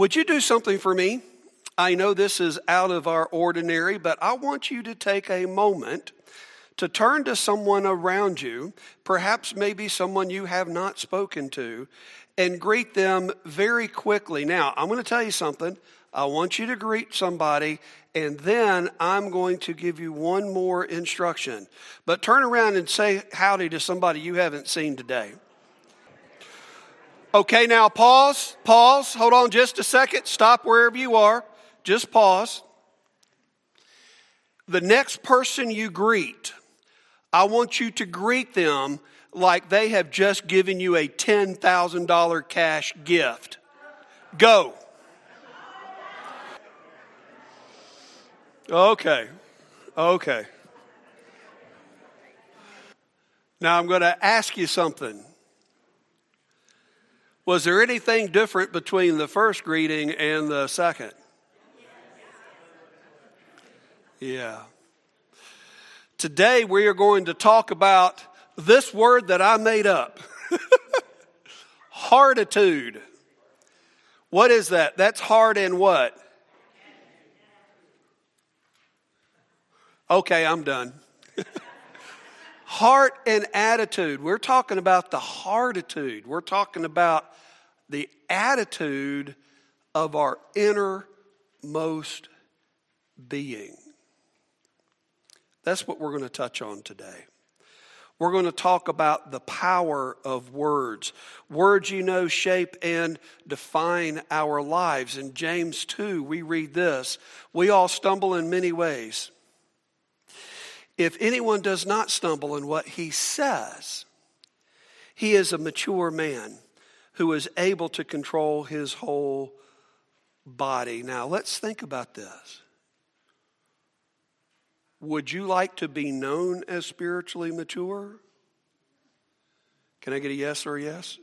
Would you do something for me? I know this is out of our ordinary, but I want you to take a moment to turn to someone around you, perhaps maybe someone you have not spoken to, and greet them very quickly. Now, I'm going to tell you something. I want you to greet somebody, and then I'm going to give you one more instruction. But turn around and say howdy to somebody you haven't seen today. Okay, now pause, pause, hold on just a second, stop wherever you are, just pause. The next person you greet, I want you to greet them like they have just given you a $10,000 cash gift. Go. Okay. Okay. Now I'm going to ask you something. Was there anything different between the first greeting and the second? Yeah. Today we are going to talk about this word that I made up heartitude. What is that? That's hard and what? Okay, I'm done. Heart and attitude. We're talking about the heartitude. We're talking about the attitude of our innermost being. That's what we're going to touch on today. We're going to talk about the power of words. Words, you know, shape and define our lives. In James 2, we read this We all stumble in many ways. If anyone does not stumble in what he says, he is a mature man who is able to control his whole body. Now, let's think about this. Would you like to be known as spiritually mature? Can I get a yes or a yes?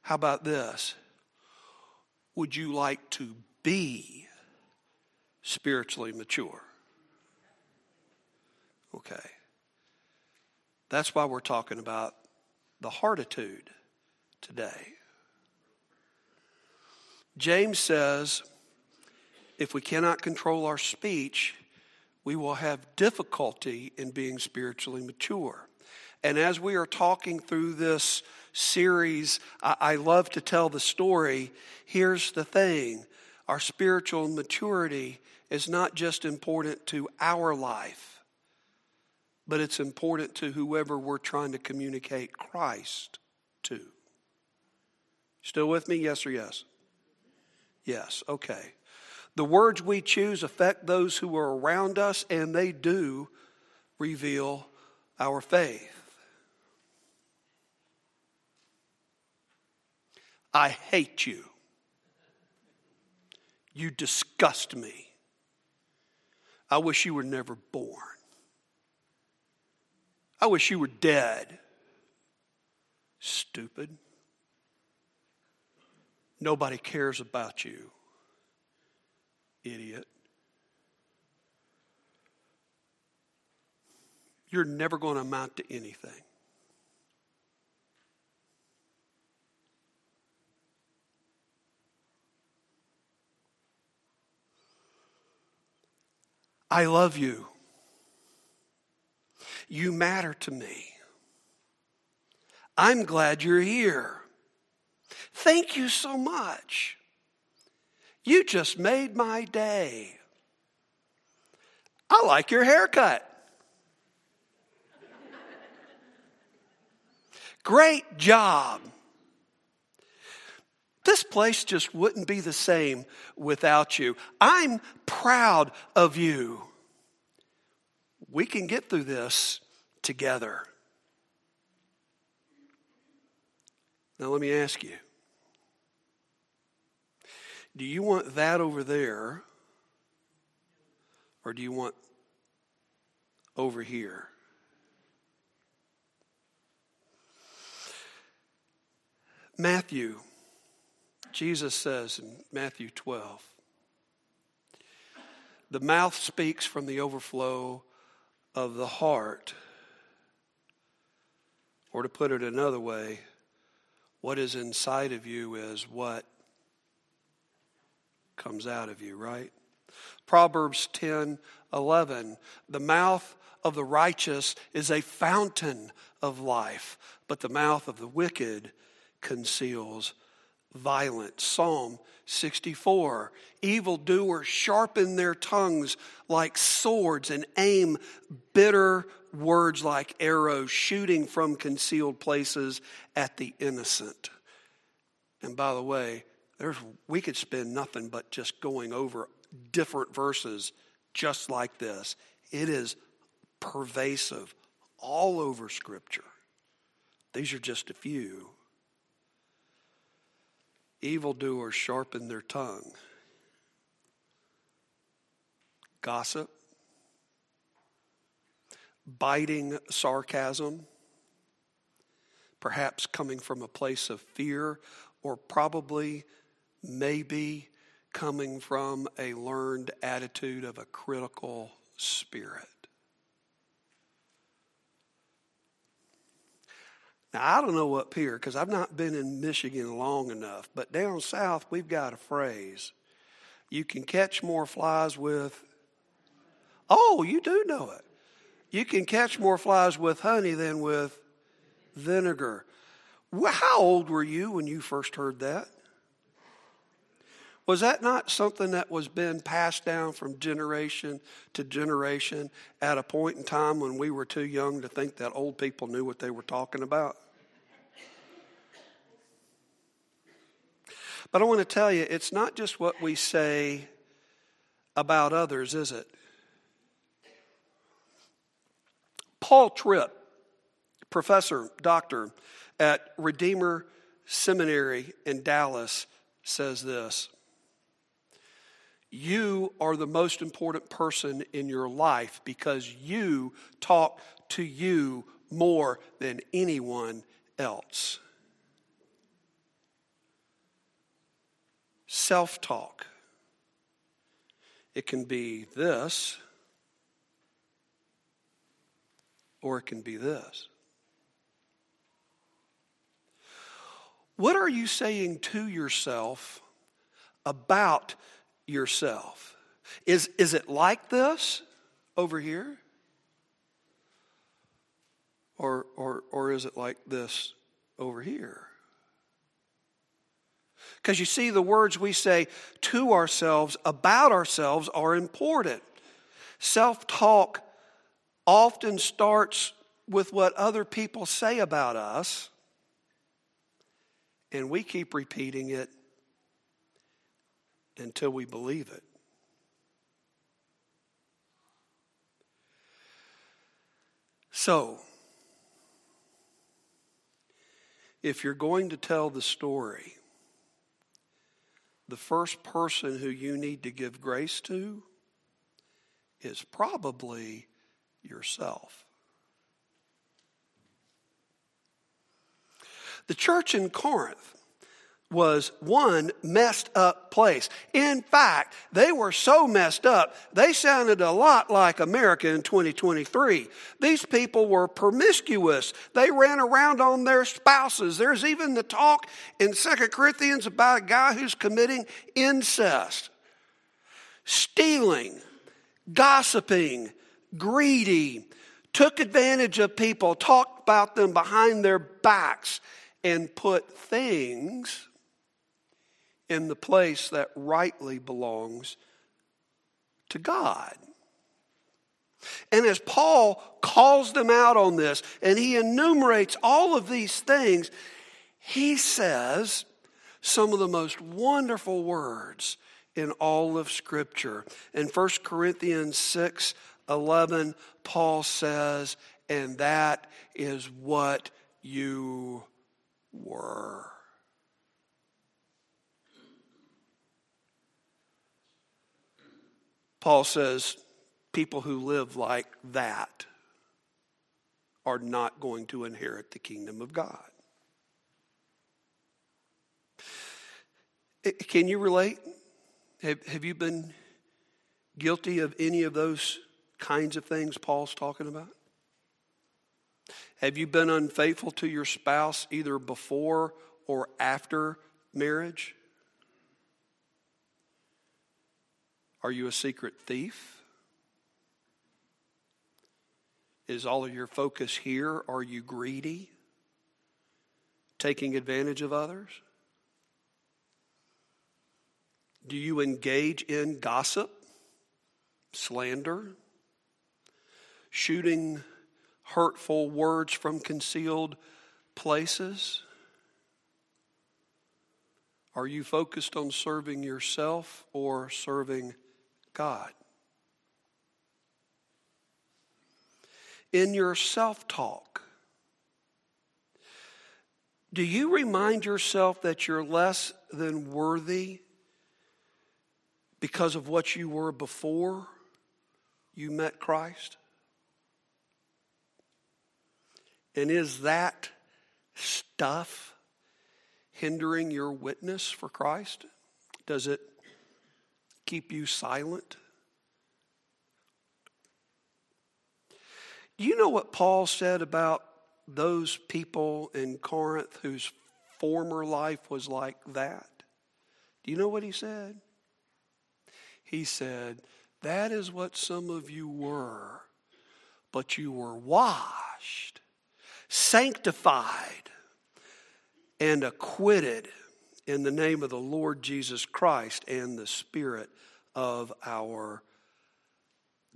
How about this? Would you like to be spiritually mature? Okay. That's why we're talking about the heartitude today. James says if we cannot control our speech, we will have difficulty in being spiritually mature. And as we are talking through this series, I, I love to tell the story. Here's the thing our spiritual maturity is not just important to our life, but it's important to whoever we're trying to communicate Christ to. Still with me? Yes or yes? Yes, okay. The words we choose affect those who are around us, and they do reveal our faith. I hate you. You disgust me. I wish you were never born. I wish you were dead. Stupid. Nobody cares about you idiot. You're never going to amount to anything. I love you. You matter to me. I'm glad you're here. Thank you so much. You just made my day. I like your haircut. Great job. This place just wouldn't be the same without you. I'm proud of you. We can get through this together. Now, let me ask you do you want that over there? Or do you want over here? Matthew, Jesus says in Matthew 12, the mouth speaks from the overflow of the heart. Or to put it another way, what is inside of you is what comes out of you, right? Proverbs 10 11. The mouth of the righteous is a fountain of life, but the mouth of the wicked conceals violence. Psalm 64. Evildoers sharpen their tongues like swords and aim bitter words like arrows, shooting from concealed places at the innocent. And by the way, there's, we could spend nothing but just going over different verses just like this. It is pervasive all over Scripture. These are just a few. Evildoers sharpen their tongue. Gossip, biting sarcasm, perhaps coming from a place of fear, or probably, maybe coming from a learned attitude of a critical spirit. Now, I don't know up here because I've not been in Michigan long enough, but down south we've got a phrase. You can catch more flies with, oh, you do know it. You can catch more flies with honey than with vinegar. How old were you when you first heard that? Was that not something that was been passed down from generation to generation at a point in time when we were too young to think that old people knew what they were talking about? But I want to tell you, it's not just what we say about others, is it? Paul Tripp, professor, doctor at Redeemer Seminary in Dallas, says this You are the most important person in your life because you talk to you more than anyone else. self talk. It can be this, or it can be this. What are you saying to yourself about yourself? Is, is it like this over here? Or, or, or is it like this over here? Because you see, the words we say to ourselves about ourselves are important. Self talk often starts with what other people say about us, and we keep repeating it until we believe it. So, if you're going to tell the story, the first person who you need to give grace to is probably yourself. The church in Corinth was one messed up place. In fact, they were so messed up, they sounded a lot like America in 2023. These people were promiscuous. They ran around on their spouses. There's even the talk in Second Corinthians about a guy who's committing incest, stealing, gossiping, greedy, took advantage of people, talked about them behind their backs, and put things in the place that rightly belongs to God. And as Paul calls them out on this and he enumerates all of these things, he says some of the most wonderful words in all of Scripture. In 1 Corinthians 6 11, Paul says, and that is what you were. Paul says people who live like that are not going to inherit the kingdom of God. Eh, can you relate? Have, have you been guilty of any of those kinds of things Paul's talking about? Have you been unfaithful to your spouse either before or after marriage? Are you a secret thief? Is all of your focus here? Are you greedy? Taking advantage of others? Do you engage in gossip, slander, shooting hurtful words from concealed places? Are you focused on serving yourself or serving God? In your self talk, do you remind yourself that you're less than worthy because of what you were before you met Christ? And is that stuff hindering your witness for Christ? Does it keep you silent? Do you know what Paul said about those people in Corinth whose former life was like that? Do you know what he said? He said, That is what some of you were, but you were washed, sanctified, and acquitted in the name of the Lord Jesus Christ and the Spirit of our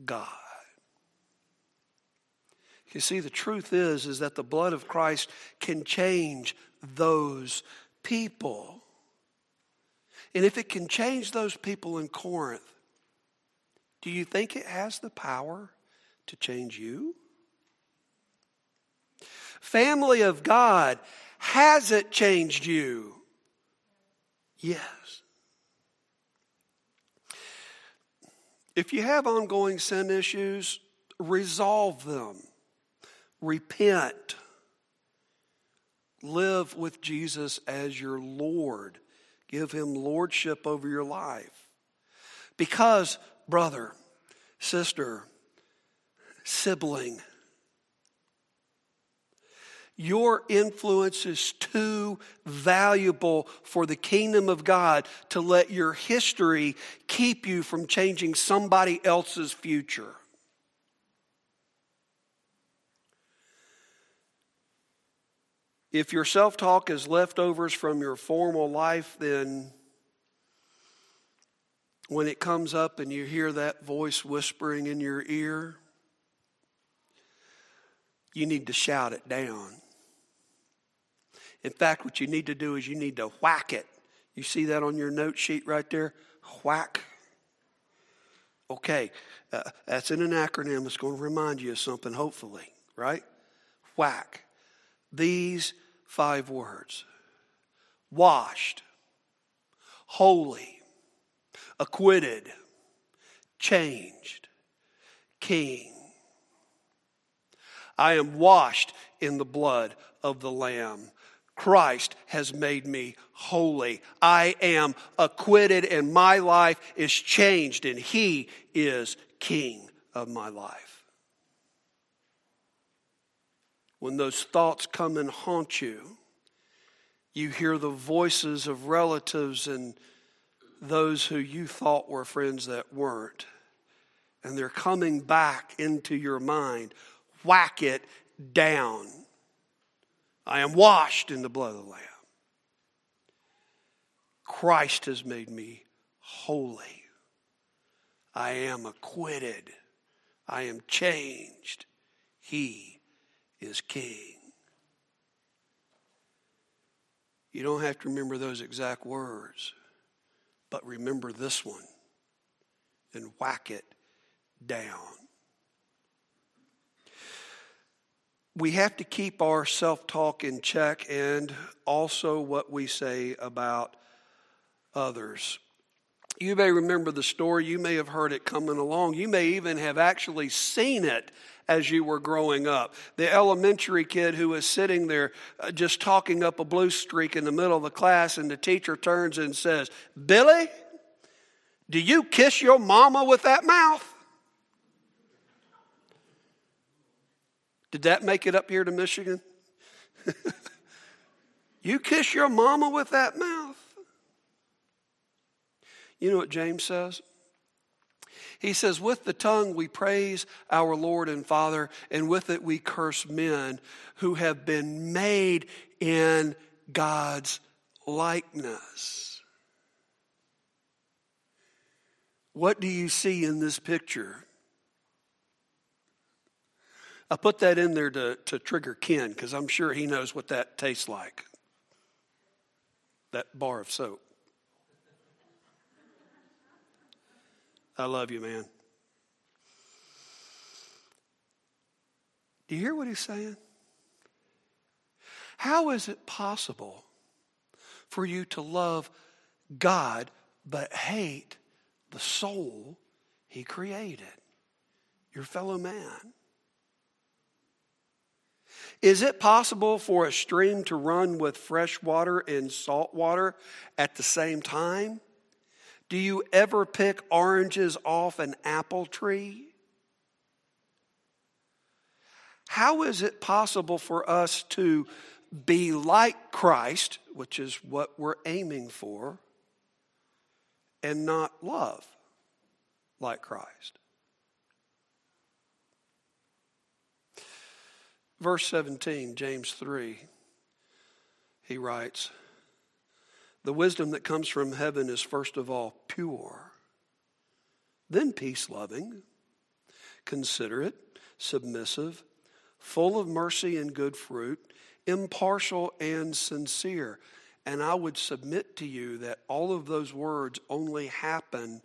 God. You see, the truth is, is that the blood of Christ can change those people. And if it can change those people in Corinth, do you think it has the power to change you? Family of God, has it changed you? Yes. If you have ongoing sin issues, resolve them. Repent. Live with Jesus as your Lord. Give him lordship over your life. Because, brother, sister, sibling, your influence is too valuable for the kingdom of God to let your history keep you from changing somebody else's future. If your self talk is leftovers from your formal life, then when it comes up and you hear that voice whispering in your ear, you need to shout it down. In fact, what you need to do is you need to whack it. You see that on your note sheet right there? Whack. Okay, uh, that's in an acronym. It's going to remind you of something, hopefully, right? Whack. These five words washed, holy, acquitted, changed, king. I am washed in the blood of the Lamb. Christ has made me holy. I am acquitted and my life is changed and He is King of my life. When those thoughts come and haunt you, you hear the voices of relatives and those who you thought were friends that weren't, and they're coming back into your mind. Whack it down I am washed in the blood of the Lamb. Christ has made me holy. I am acquitted. I am changed. He is King. You don't have to remember those exact words, but remember this one and whack it down. We have to keep our self talk in check and also what we say about others. You may remember the story, you may have heard it coming along, you may even have actually seen it as you were growing up. The elementary kid who was sitting there uh, just talking up a blue streak in the middle of the class, and the teacher turns and says, Billy, do you kiss your mama with that mouth? Did that make it up here to Michigan? you kiss your mama with that mouth. You know what James says? He says, With the tongue we praise our Lord and Father, and with it we curse men who have been made in God's likeness. What do you see in this picture? I put that in there to, to trigger Ken because I'm sure he knows what that tastes like. That bar of soap. I love you, man. Do you hear what he's saying? How is it possible for you to love God but hate the soul he created, your fellow man? Is it possible for a stream to run with fresh water and salt water at the same time? Do you ever pick oranges off an apple tree? How is it possible for us to be like Christ, which is what we're aiming for, and not love like Christ? Verse 17, James 3, he writes, the wisdom that comes from heaven is first of all pure, then peace loving, considerate, submissive, full of mercy and good fruit, impartial and sincere. And I would submit to you that all of those words only happen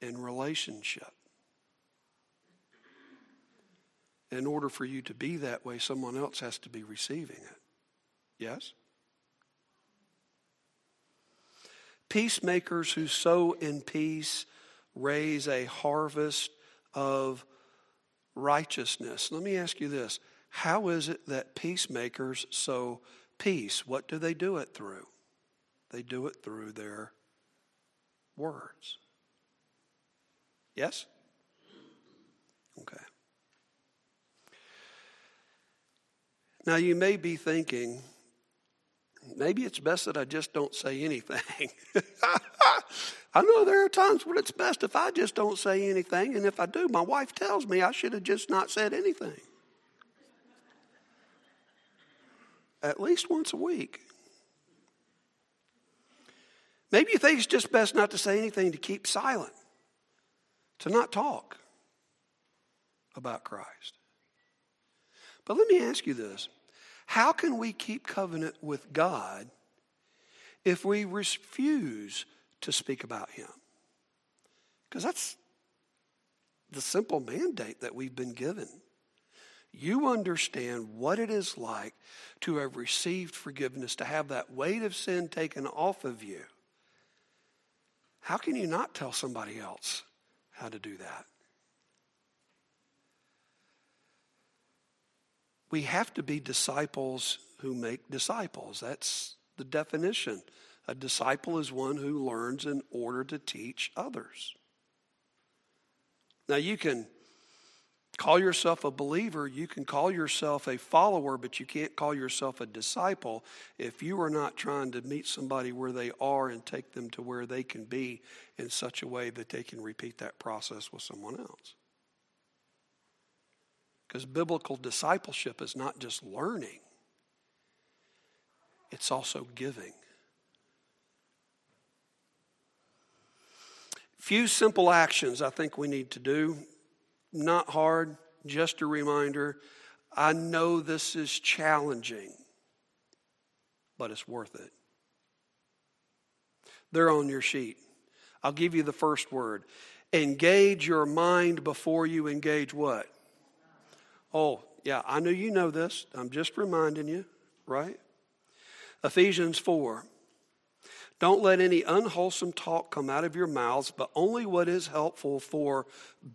in relationship. In order for you to be that way, someone else has to be receiving it. Yes? Peacemakers who sow in peace raise a harvest of righteousness. Let me ask you this How is it that peacemakers sow peace? What do they do it through? They do it through their words. Yes? Okay. Now you may be thinking, maybe it's best that I just don't say anything. I know there are times when it's best if I just don't say anything, and if I do, my wife tells me I should have just not said anything. At least once a week. Maybe you think it's just best not to say anything, to keep silent, to not talk about Christ. But let me ask you this how can we keep covenant with God if we refuse to speak about Him? Because that's the simple mandate that we've been given. You understand what it is like to have received forgiveness, to have that weight of sin taken off of you. How can you not tell somebody else how to do that? We have to be disciples who make disciples. That's the definition. A disciple is one who learns in order to teach others. Now, you can call yourself a believer, you can call yourself a follower, but you can't call yourself a disciple if you are not trying to meet somebody where they are and take them to where they can be in such a way that they can repeat that process with someone else. Because biblical discipleship is not just learning, it's also giving. Few simple actions I think we need to do. Not hard, just a reminder. I know this is challenging, but it's worth it. They're on your sheet. I'll give you the first word. Engage your mind before you engage what? Oh, yeah, I know you know this. I'm just reminding you, right? Ephesians 4. Don't let any unwholesome talk come out of your mouths, but only what is helpful for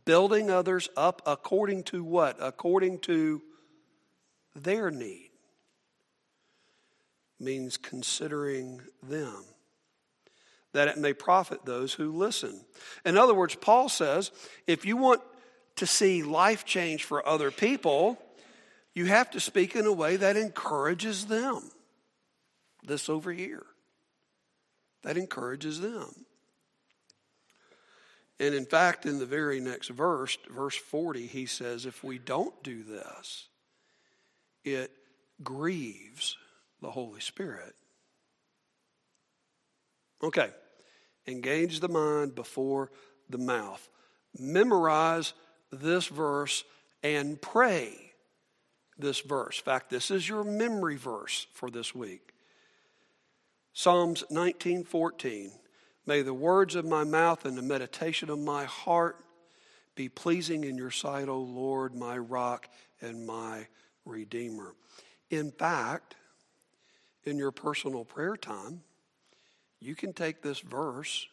building others up according to what? According to their need. Means considering them, that it may profit those who listen. In other words, Paul says if you want to see life change for other people, you have to speak in a way that encourages them. This over here. That encourages them. And in fact, in the very next verse, verse 40, he says, if we don't do this, it grieves the Holy Spirit. Okay, engage the mind before the mouth. Memorize this verse and pray this verse. In fact, this is your memory verse for this week. Psalms 19:14. May the words of my mouth and the meditation of my heart be pleasing in your sight, O Lord, my rock and my redeemer. In fact, in your personal prayer time, you can take this verse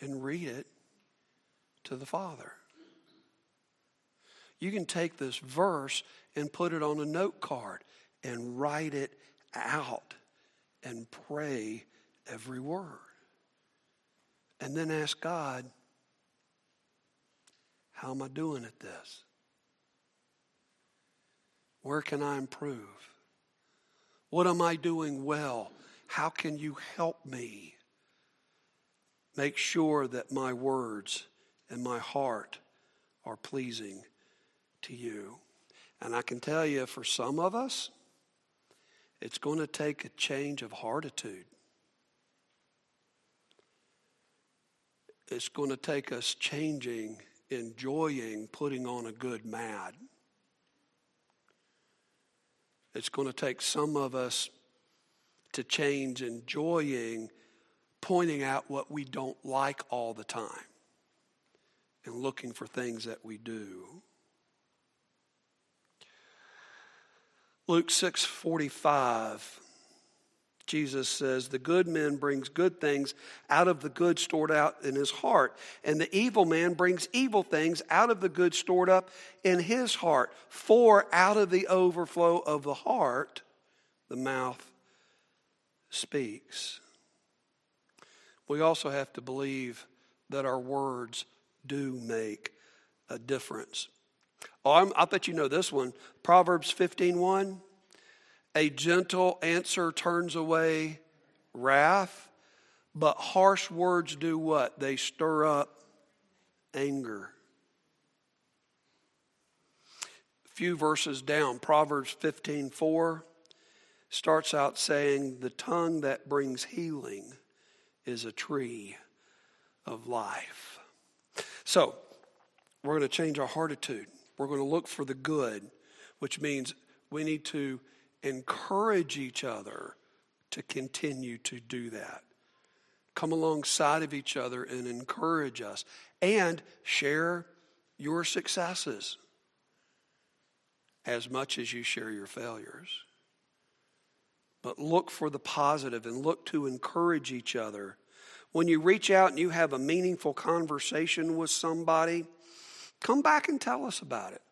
and read it to the Father. You can take this verse and put it on a note card and write it out and pray every word. And then ask God, how am I doing at this? Where can I improve? What am I doing well? How can you help me? Make sure that my words and my heart are pleasing to you. And I can tell you, for some of us, it's going to take a change of heartitude. It's going to take us changing, enjoying putting on a good mad. It's going to take some of us to change enjoying pointing out what we don't like all the time and looking for things that we do. Luke 6:45 Jesus says, The good man brings good things out of the good stored out in his heart, and the evil man brings evil things out of the good stored up in his heart. For out of the overflow of the heart, the mouth speaks. We also have to believe that our words do make a difference. Oh, i bet you know this one. Proverbs 15:1. A gentle answer turns away wrath, but harsh words do what? They stir up anger. A few verses down, Proverbs 15:4 starts out saying, "The tongue that brings healing is a tree of life." So, we're going to change our heartitude. We're going to look for the good, which means we need to encourage each other to continue to do that. Come alongside of each other and encourage us and share your successes as much as you share your failures. But look for the positive and look to encourage each other. When you reach out and you have a meaningful conversation with somebody, come back and tell us about it.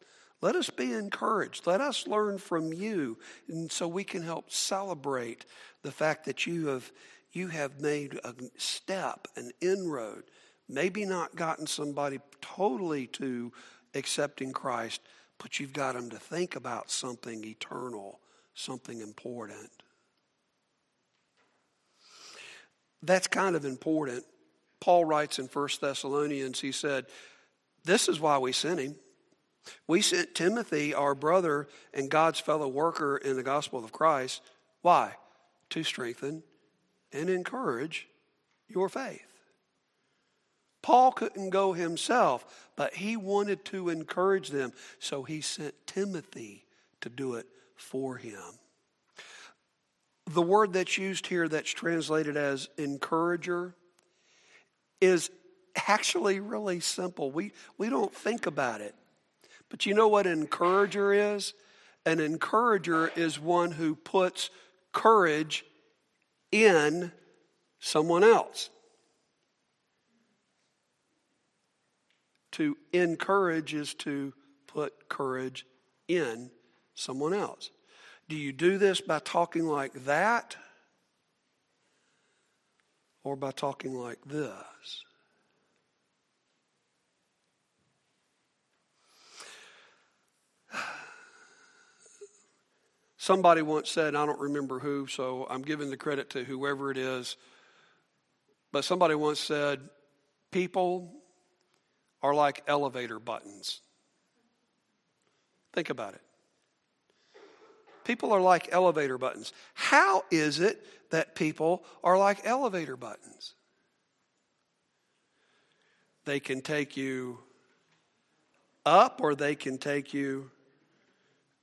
Let us be encouraged. Let us learn from you, and so we can help celebrate the fact that you have you have made a step, an inroad. Maybe not gotten somebody totally to accepting Christ, but you've got them to think about something eternal, something important. That's kind of important. Paul writes in 1 Thessalonians, he said, This is why we sent him we sent Timothy, our brother and God's fellow worker in the gospel of Christ. Why? To strengthen and encourage your faith. Paul couldn't go himself, but he wanted to encourage them, so he sent Timothy to do it for him. The word that's used here, that's translated as encourager, is actually really simple. We, we don't think about it. But you know what an encourager is? An encourager is one who puts courage in someone else. To encourage is to put courage in someone else. Do you do this by talking like that or by talking like this? Somebody once said, I don't remember who, so I'm giving the credit to whoever it is, but somebody once said, People are like elevator buttons. Think about it. People are like elevator buttons. How is it that people are like elevator buttons? They can take you up or they can take you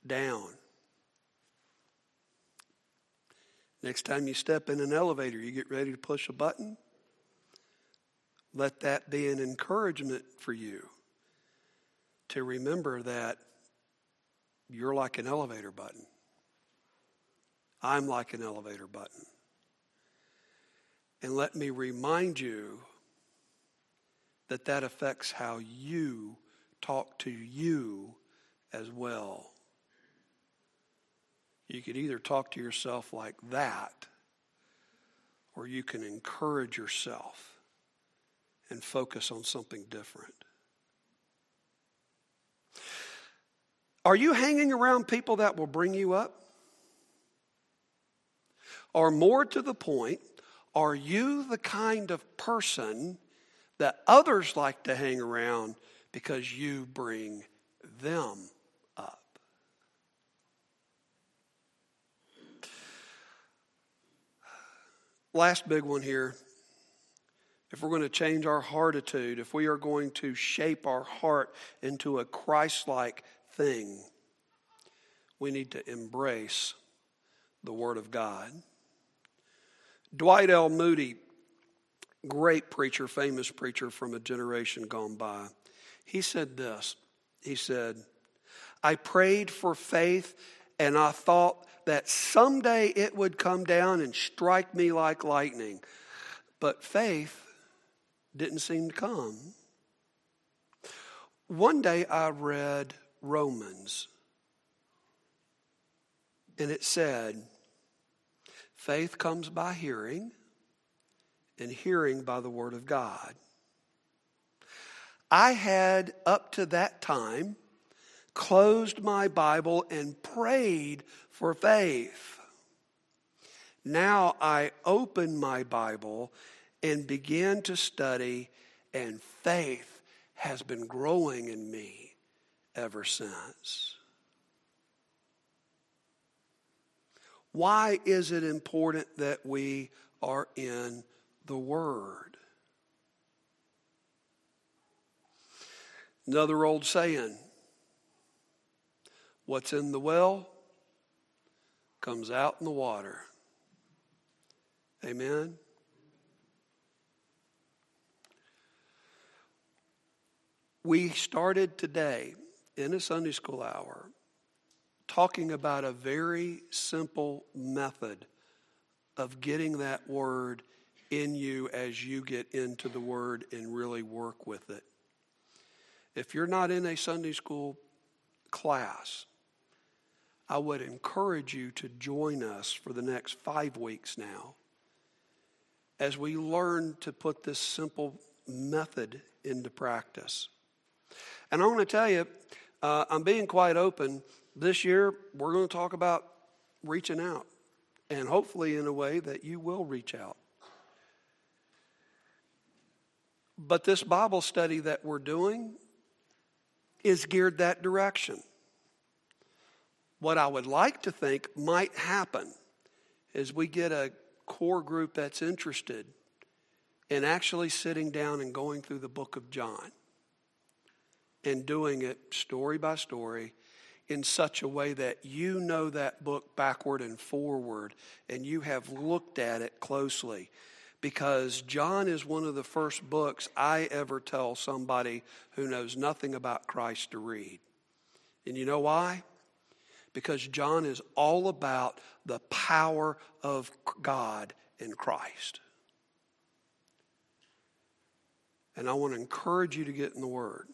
down. Next time you step in an elevator, you get ready to push a button. Let that be an encouragement for you to remember that you're like an elevator button. I'm like an elevator button. And let me remind you that that affects how you talk to you as well. You could either talk to yourself like that, or you can encourage yourself and focus on something different. Are you hanging around people that will bring you up? Or more to the point, are you the kind of person that others like to hang around because you bring them Last big one here. If we're going to change our heartitude, if we are going to shape our heart into a Christ like thing, we need to embrace the Word of God. Dwight L. Moody, great preacher, famous preacher from a generation gone by, he said this. He said, I prayed for faith and I thought that someday it would come down and strike me like lightning. But faith didn't seem to come. One day I read Romans, and it said, Faith comes by hearing, and hearing by the Word of God. I had, up to that time, closed my Bible and prayed for faith. Now I open my Bible and begin to study, and faith has been growing in me ever since. Why is it important that we are in the Word? Another old saying What's in the well comes out in the water. Amen. We started today in a Sunday school hour talking about a very simple method of getting that word in you as you get into the word and really work with it. If you're not in a Sunday school class, I would encourage you to join us for the next five weeks now as we learn to put this simple method into practice. And I want to tell you, uh, I'm being quite open. This year, we're going to talk about reaching out, and hopefully in a way that you will reach out. But this Bible study that we're doing is geared that direction. What I would like to think might happen is we get a core group that's interested in actually sitting down and going through the book of John and doing it story by story in such a way that you know that book backward and forward and you have looked at it closely. Because John is one of the first books I ever tell somebody who knows nothing about Christ to read. And you know why? Because John is all about the power of God in Christ. And I want to encourage you to get in the Word.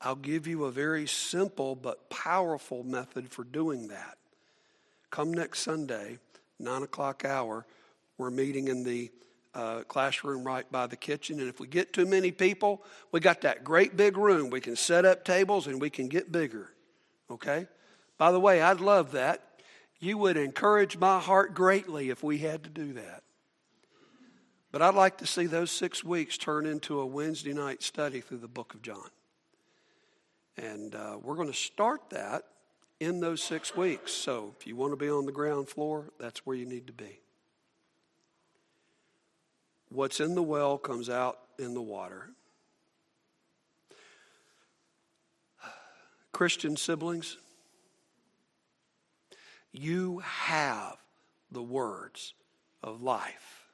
I'll give you a very simple but powerful method for doing that. Come next Sunday, 9 o'clock hour, we're meeting in the uh, classroom right by the kitchen. And if we get too many people, we got that great big room. We can set up tables and we can get bigger. Okay? By the way, I'd love that. You would encourage my heart greatly if we had to do that. But I'd like to see those six weeks turn into a Wednesday night study through the book of John. And uh, we're going to start that in those six weeks. So if you want to be on the ground floor, that's where you need to be. What's in the well comes out in the water. Christian siblings, you have the words of life.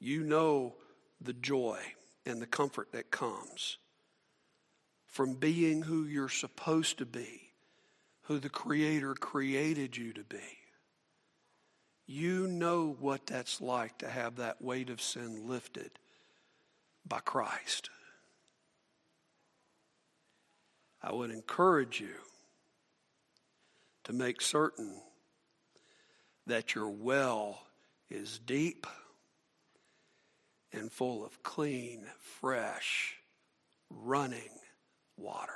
You know the joy and the comfort that comes from being who you're supposed to be, who the Creator created you to be. You know what that's like to have that weight of sin lifted by Christ. I would encourage you to make certain that your well is deep and full of clean, fresh, running water.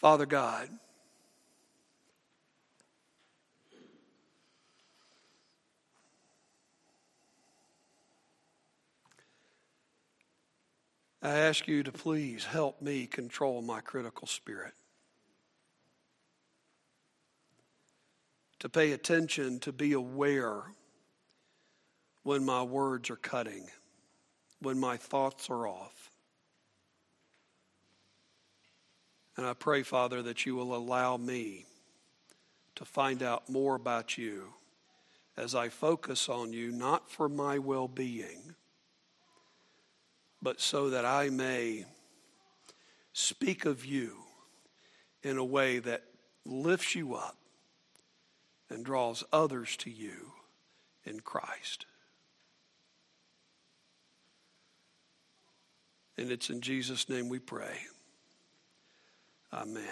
Father God, I ask you to please help me control my critical spirit. To pay attention, to be aware when my words are cutting when my thoughts are off. And I pray, Father, that you will allow me to find out more about you as I focus on you, not for my well being, but so that I may speak of you in a way that lifts you up and draws others to you in Christ. And it's in Jesus' name we pray. Amen.